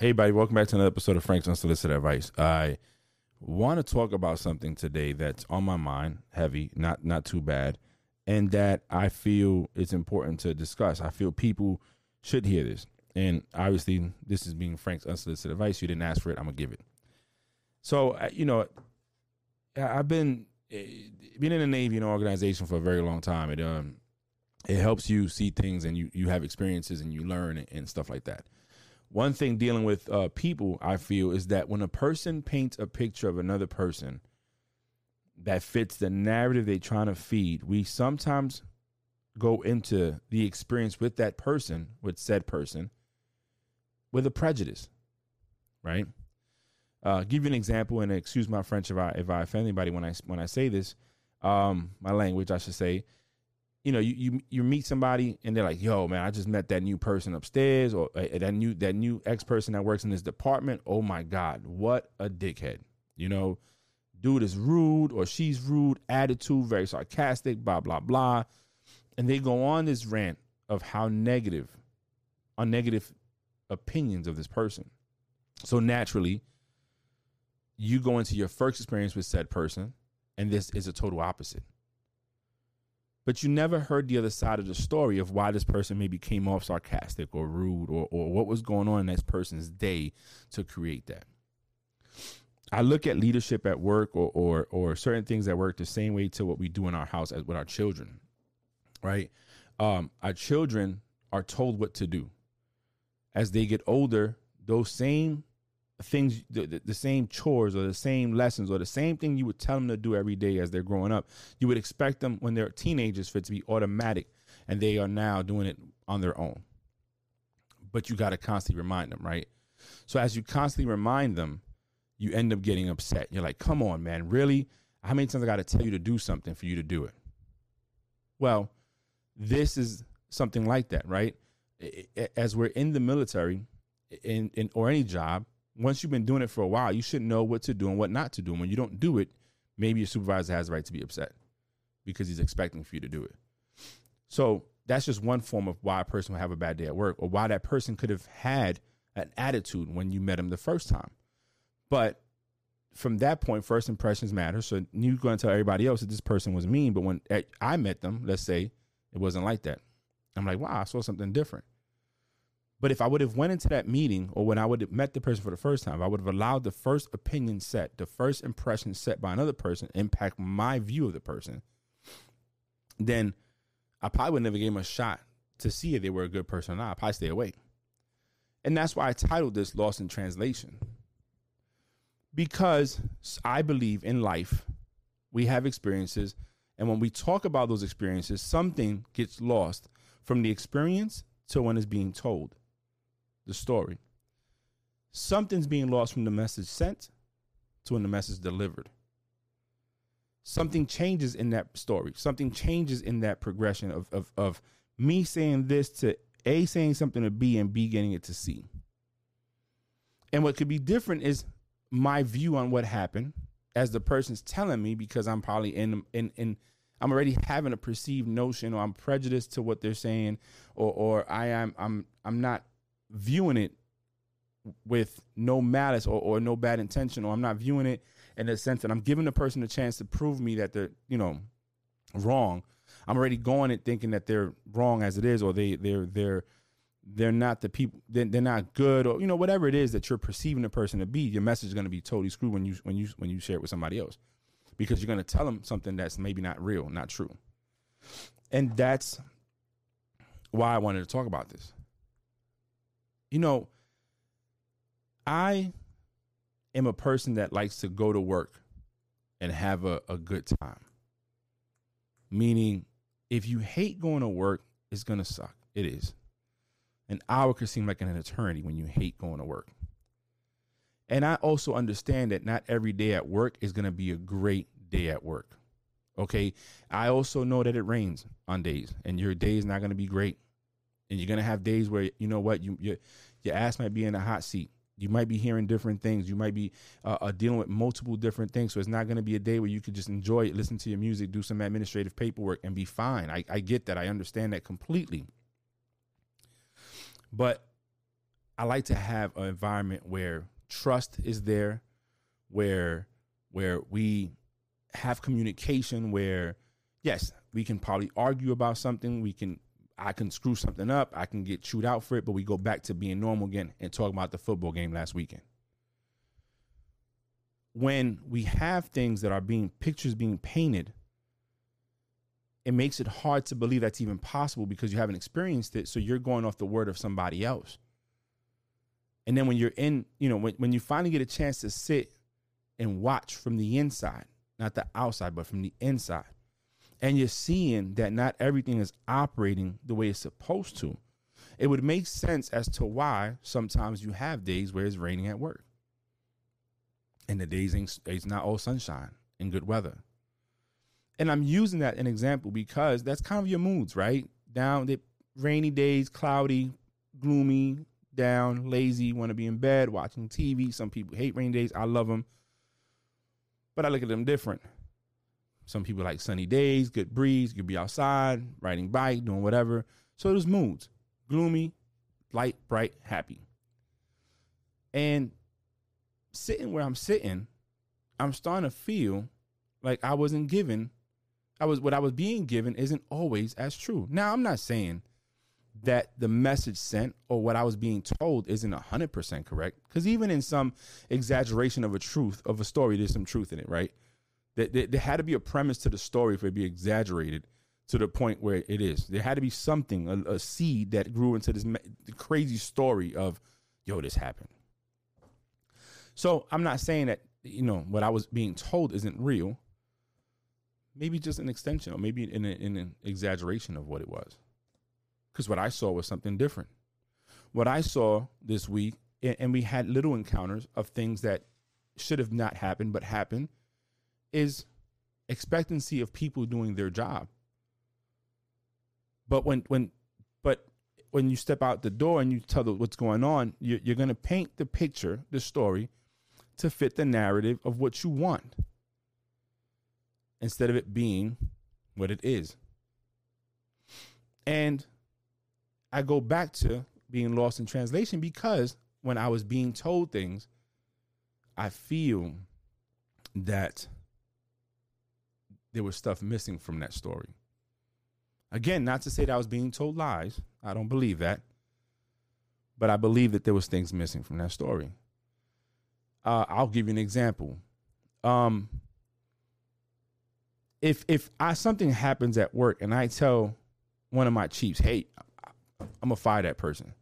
Hey, everybody, welcome back to another episode of Frank's Unsolicited Advice. I want to talk about something today that's on my mind, heavy, not not too bad, and that I feel it's important to discuss. I feel people should hear this, and obviously, this is being Frank's Unsolicited Advice. You didn't ask for it, I'm gonna give it. So, you know, I've been eh, been in the Navy, and organization for a very long time. It um, it helps you see things, and you you have experiences, and you learn and stuff like that one thing dealing with uh, people, I feel, is that when a person paints a picture of another person that fits the narrative they're trying to feed, we sometimes go into the experience with that person, with said person, with a prejudice, right? Uh, give you an example, and excuse my French if I if I offend anybody when I when I say this, um, my language I should say you know, you, you you meet somebody and they're like, "Yo, man, I just met that new person upstairs, or uh, that new that new ex person that works in this department. Oh my god, what a dickhead!" You know, dude is rude or she's rude, attitude very sarcastic, blah blah blah, and they go on this rant of how negative, on negative opinions of this person. So naturally, you go into your first experience with said person, and this is a total opposite but you never heard the other side of the story of why this person maybe came off sarcastic or rude or, or what was going on in this person's day to create that. I look at leadership at work or, or, or certain things at work the same way to what we do in our house as with our children, right? Um, our children are told what to do. As they get older, those same things the, the, same chores or the same lessons or the same thing you would tell them to do every day as they're growing up you would expect them when they're teenagers for it to be automatic and they are now doing it on their own. But you got to constantly remind them right? So as you constantly remind them you end up getting upset. You're like come on man really? How many times i got to tell you to do something for you to do it? Well this is something like that right? As we're in the military in, in or any job once you've been doing it for a while, you should know what to do and what not to do. And when you don't do it, maybe your supervisor has the right to be upset because he's expecting for you to do it. So that's just one form of why a person would have a bad day at work or why that person could have had an attitude when you met him the first time. But from that point, first impressions matter. So you're going to tell everybody else that this person was mean. But when I met them, let's say it wasn't like that. I'm like, wow, I saw something different. But if I would have went into that meeting or when I would have met the person for the first time, I would have allowed the first opinion set, the first impression set by another person impact my view of the person, then I probably would never give them a shot to see if they were a good person or not. I probably stay away. And that's why I titled this Lost in Translation. Because I believe in life, we have experiences. And when we talk about those experiences, something gets lost from the experience to when it's being told the story. Something's being lost from the message sent to when the message delivered. Something changes in that story. Something changes in that progression of, of, of me saying this to A saying something to B and B getting it to C. And what could be different is my view on what happened as the person's telling me because I'm probably in in in I'm already having a perceived notion or I'm prejudiced to what they're saying or or I am I'm I'm not viewing it with no malice or, or no bad intention, or I'm not viewing it in the sense that I'm giving the person a chance to prove me that they're, you know, wrong. I'm already going it thinking that they're wrong as it is, or they they're they're they're not the people they're, they're not good, or you know whatever it is that you're perceiving the person to be. Your message is going to be totally screwed when you when you when you share it with somebody else, because you're going to tell them something that's maybe not real, not true, and that's why I wanted to talk about this you know, I am a person that likes to go to work and have a, a good time. Meaning, if you hate going to work, it's going to suck. It is. An hour could seem like an eternity when you hate going to work. And I also understand that not every day at work is going to be a great day at work. Okay. I also know that it rains on days and your day is not going to be great and you're gonna have days where you know what you your your ass might be in a hot seat. You might be hearing different things. You might be uh, uh, dealing with multiple different things. So it's not going to be a day where you could just enjoy it, listen to your music, do some administrative paperwork, and be fine. I, I get that. I understand that completely. But I like to have an environment where trust is there, where where we have communication, where yes, we can probably argue about something, we can I can screw something up, I can get chewed out for it, but we go back to being normal again and talk about the football game last weekend. When we have things that are being pictures being painted, it makes it hard to believe that's even possible because you haven't experienced it. So you're going off the word of somebody else. And then when you're in, you know, when, when you finally get a chance to sit and watch from the inside, not the outside, but from the inside, and you're seeing that not everything is operating the way it's supposed to, it would make sense as to why sometimes you have days where it's raining at work. And the days ain't, it's not all sunshine and good weather. And I'm using that an example because that's kind of your moods, right? Down the rainy days, cloudy, gloomy, down, lazy, want to be in bed, watching TV. Some people hate rainy days. I love them. But I look at them different. Some people like sunny days, good breeze, you could be outside, riding bike, doing whatever. So there's moods gloomy, light, bright, happy. And sitting where I'm sitting, I'm starting to feel like I wasn't given. I was what I was being given isn't always as true. Now I'm not saying that the message sent or what I was being told isn't 100% correct because even in some exaggeration of a truth of a story there's some truth in it, right? There, there, had to be a premise to the story for it to be exaggerated to the point where it is. There had to be something, a, a seed that grew into this crazy story of, yo, this happened. So I'm not saying that, you know, what I was being told isn't real. Maybe just an extension or maybe in, a, in an exaggeration of what it was. Because what I saw was something different. What I saw this week, and we had little encounters of things that should have not happened but happened is expectancy of people doing their job. But when when but when you step out the door and you tell them what's going on, you're, you're going to paint the picture, the story, to fit the narrative of what you want, instead of it being what it is. And I go back to being lost in translation because when I was being told things, I feel that there was stuff missing from that story. Again, not to say that I was being told lies. I don't believe that. But I believe that there was things missing from that story. Uh, I'll give you an example. Um, if if I something happens at work and I tell one of my chiefs, "Hey, I'm gonna fire that person.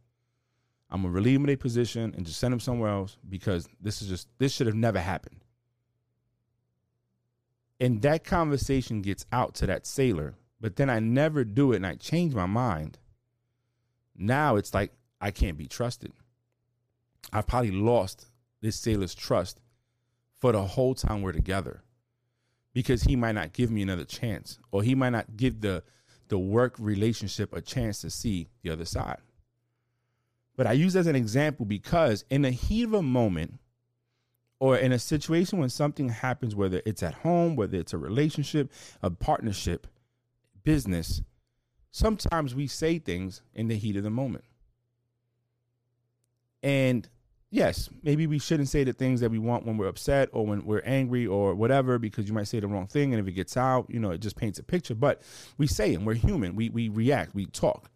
I'm gonna relieve them of their position and just send them somewhere else because this is just this should have never happened." And that conversation gets out to that sailor, but then I never do it and I change my mind. Now it's like I can't be trusted. I've probably lost this sailor's trust for the whole time we're together because he might not give me another chance or he might not give the the work relationship a chance to see the other side. But I use as an example because in the heat of a moment, or in a situation when something happens, whether it's at home, whether it's a relationship, a partnership, business, sometimes we say things in the heat of the moment. And yes, maybe we shouldn't say the things that we want when we're upset or when we're angry or whatever, because you might say the wrong thing. And if it gets out, you know, it just paints a picture. But we say it, we're human. We, we react, we talk.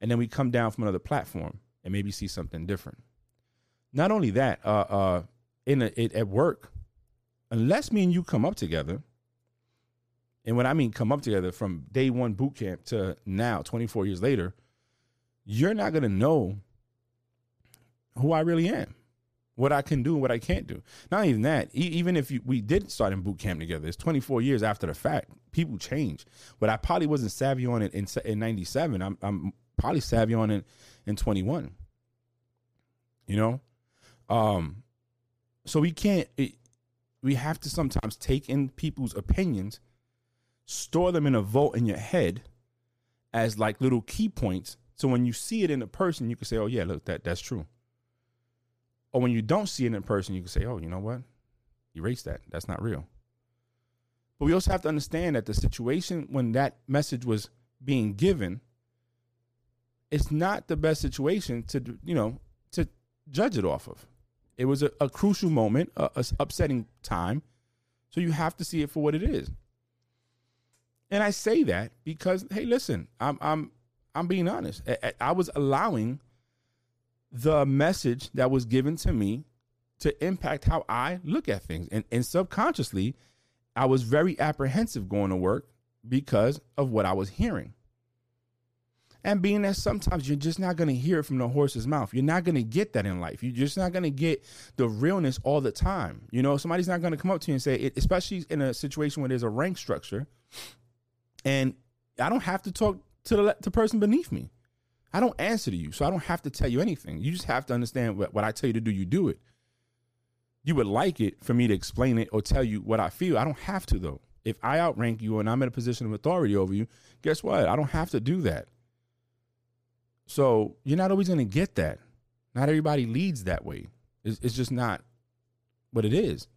And then we come down from another platform and maybe see something different. Not only that, uh, uh, in a, it, at work, unless me and you come up together, and when I mean come up together from day one boot camp to now, 24 years later, you're not going to know who I really am, what I can do and what I can't do. Not even that, e- even if you, we did start in boot camp together, it's 24 years after the fact. People change. But I probably wasn't savvy on it in, in 97. I'm, I'm probably savvy on it in 21. You know? Um, so we can't. It, we have to sometimes take in people's opinions, store them in a vault in your head as like little key points. So when you see it in a person, you can say, "Oh yeah, look that that's true." Or when you don't see it in a person, you can say, "Oh, you know what? Erase that. That's not real." But we also have to understand that the situation when that message was being given, it's not the best situation to you know to judge it off of. It was a, a crucial moment, a, a upsetting time. So you have to see it for what it is. And I say that because, hey, listen, I'm I'm I'm being honest. I, I was allowing the message that was given to me to impact how I look at things. And, and subconsciously, I was very apprehensive going to work because of what I was hearing. And being that sometimes you're just not going to hear it from the horse's mouth. You're not going to get that in life. You're just not going to get the realness all the time. You know, somebody's not going to come up to you and say, it, especially in a situation where there's a rank structure, and I don't have to talk to the, the person beneath me. I don't answer to you, so I don't have to tell you anything. You just have to understand what, what I tell you to do, you do it. You would like it for me to explain it or tell you what I feel. I don't have to, though. If I outrank you and I'm in a position of authority over you, guess what? I don't have to do that. So you're not always going to get that. Not everybody leads that way. It's, it's just not what it is.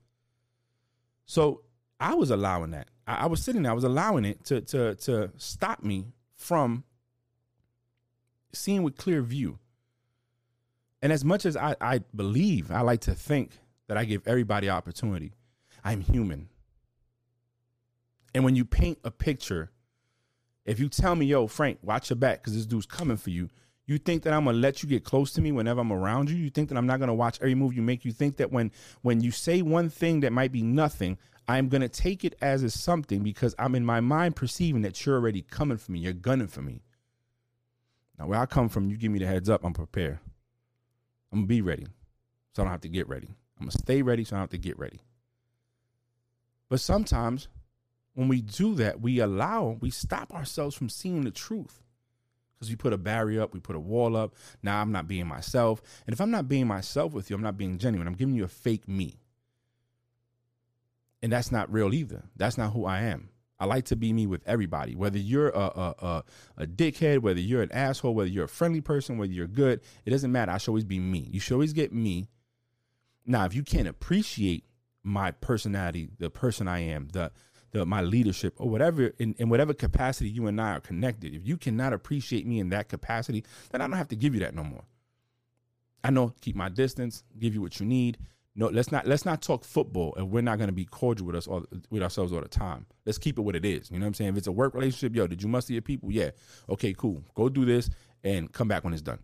So I was allowing that. I, I was sitting there. I was allowing it to to to stop me from seeing with clear view. And as much as I, I believe, I like to think that I give everybody opportunity. I'm human. And when you paint a picture if you tell me, yo, Frank, watch your back because this dude's coming for you, you think that I'm gonna let you get close to me whenever I'm around you? You think that I'm not gonna watch every move you make? You think that when when you say one thing that might be nothing, I'm gonna take it as is something because I'm in my mind perceiving that you're already coming for me, you're gunning for me. Now, where I come from, you give me the heads up, I'm prepared. I'm gonna be ready, so I don't have to get ready. I'm gonna stay ready, so I don't have to get ready. But sometimes when we do that, we allow, we stop ourselves from seeing the truth because we put a barrier up, we put a wall up. Now I'm not being myself. And if I'm not being myself with you, I'm not being genuine. I'm giving you a fake me. And that's not real either. That's not who I am. I like to be me with everybody, whether you're a, a, a, a, dickhead, whether you're an asshole, whether you're a friendly person, whether you're good. It doesn't matter. I should always be me. You should always get me. Now, if you can't appreciate my personality, the person I am, the the my leadership or whatever in, in whatever capacity you and I are connected. If you cannot appreciate me in that capacity, then I don't have to give you that no more. I know keep my distance, give you what you need. No, let's not let's not talk football and we're not going to be cordial with us all with ourselves all the time. Let's keep it what it is. You know what I'm saying? If it's a work relationship, yo, did you muster your people? Yeah. Okay, cool. Go do this and come back when it's done.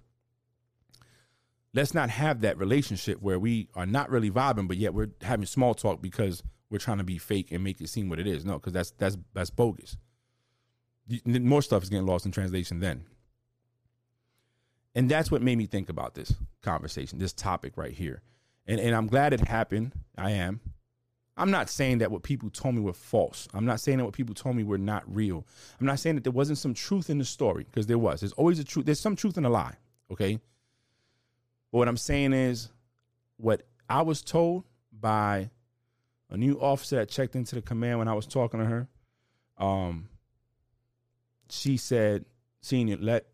Let's not have that relationship where we are not really vibing, but yet we're having small talk because we're trying to be fake and make it seem what it is. No, because that's that's that's bogus. More stuff is getting lost in translation then. And that's what made me think about this conversation, this topic right here. And and I'm glad it happened. I am. I'm not saying that what people told me were false. I'm not saying that what people told me were not real. I'm not saying that there wasn't some truth in the story because there was. There's always a truth. There's some truth in a lie. Okay. But what I'm saying is what I was told by a new officer that checked into the command when I was talking to her. Um, she said, "Senior, let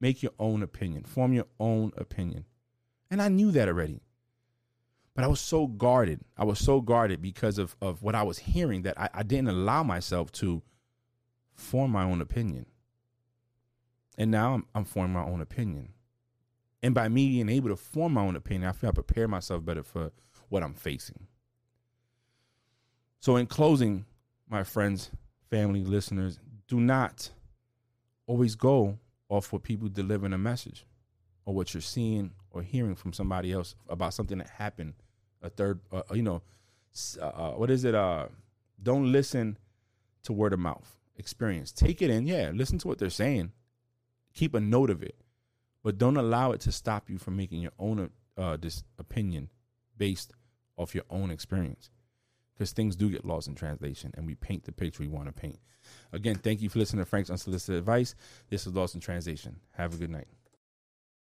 make your own opinion, form your own opinion," and I knew that already. But I was so guarded. I was so guarded because of of what I was hearing that I, I didn't allow myself to form my own opinion. And now I'm, I'm forming my own opinion. And by me being able to form my own opinion, I feel I prepare myself better for what I'm facing. So, in closing, my friends, family, listeners, do not always go off what people delivering a message or what you're seeing or hearing from somebody else about something that happened. A third, uh, you know, uh, uh, what is it? Uh, don't listen to word of mouth experience. Take it in, yeah. Listen to what they're saying. Keep a note of it, but don't allow it to stop you from making your own uh, this opinion based off your own experience because things do get lost in translation and we paint the picture we want to paint. Again, thank you for listening to Frank's Unsolicited Advice. This is Lost in Translation. Have a good night.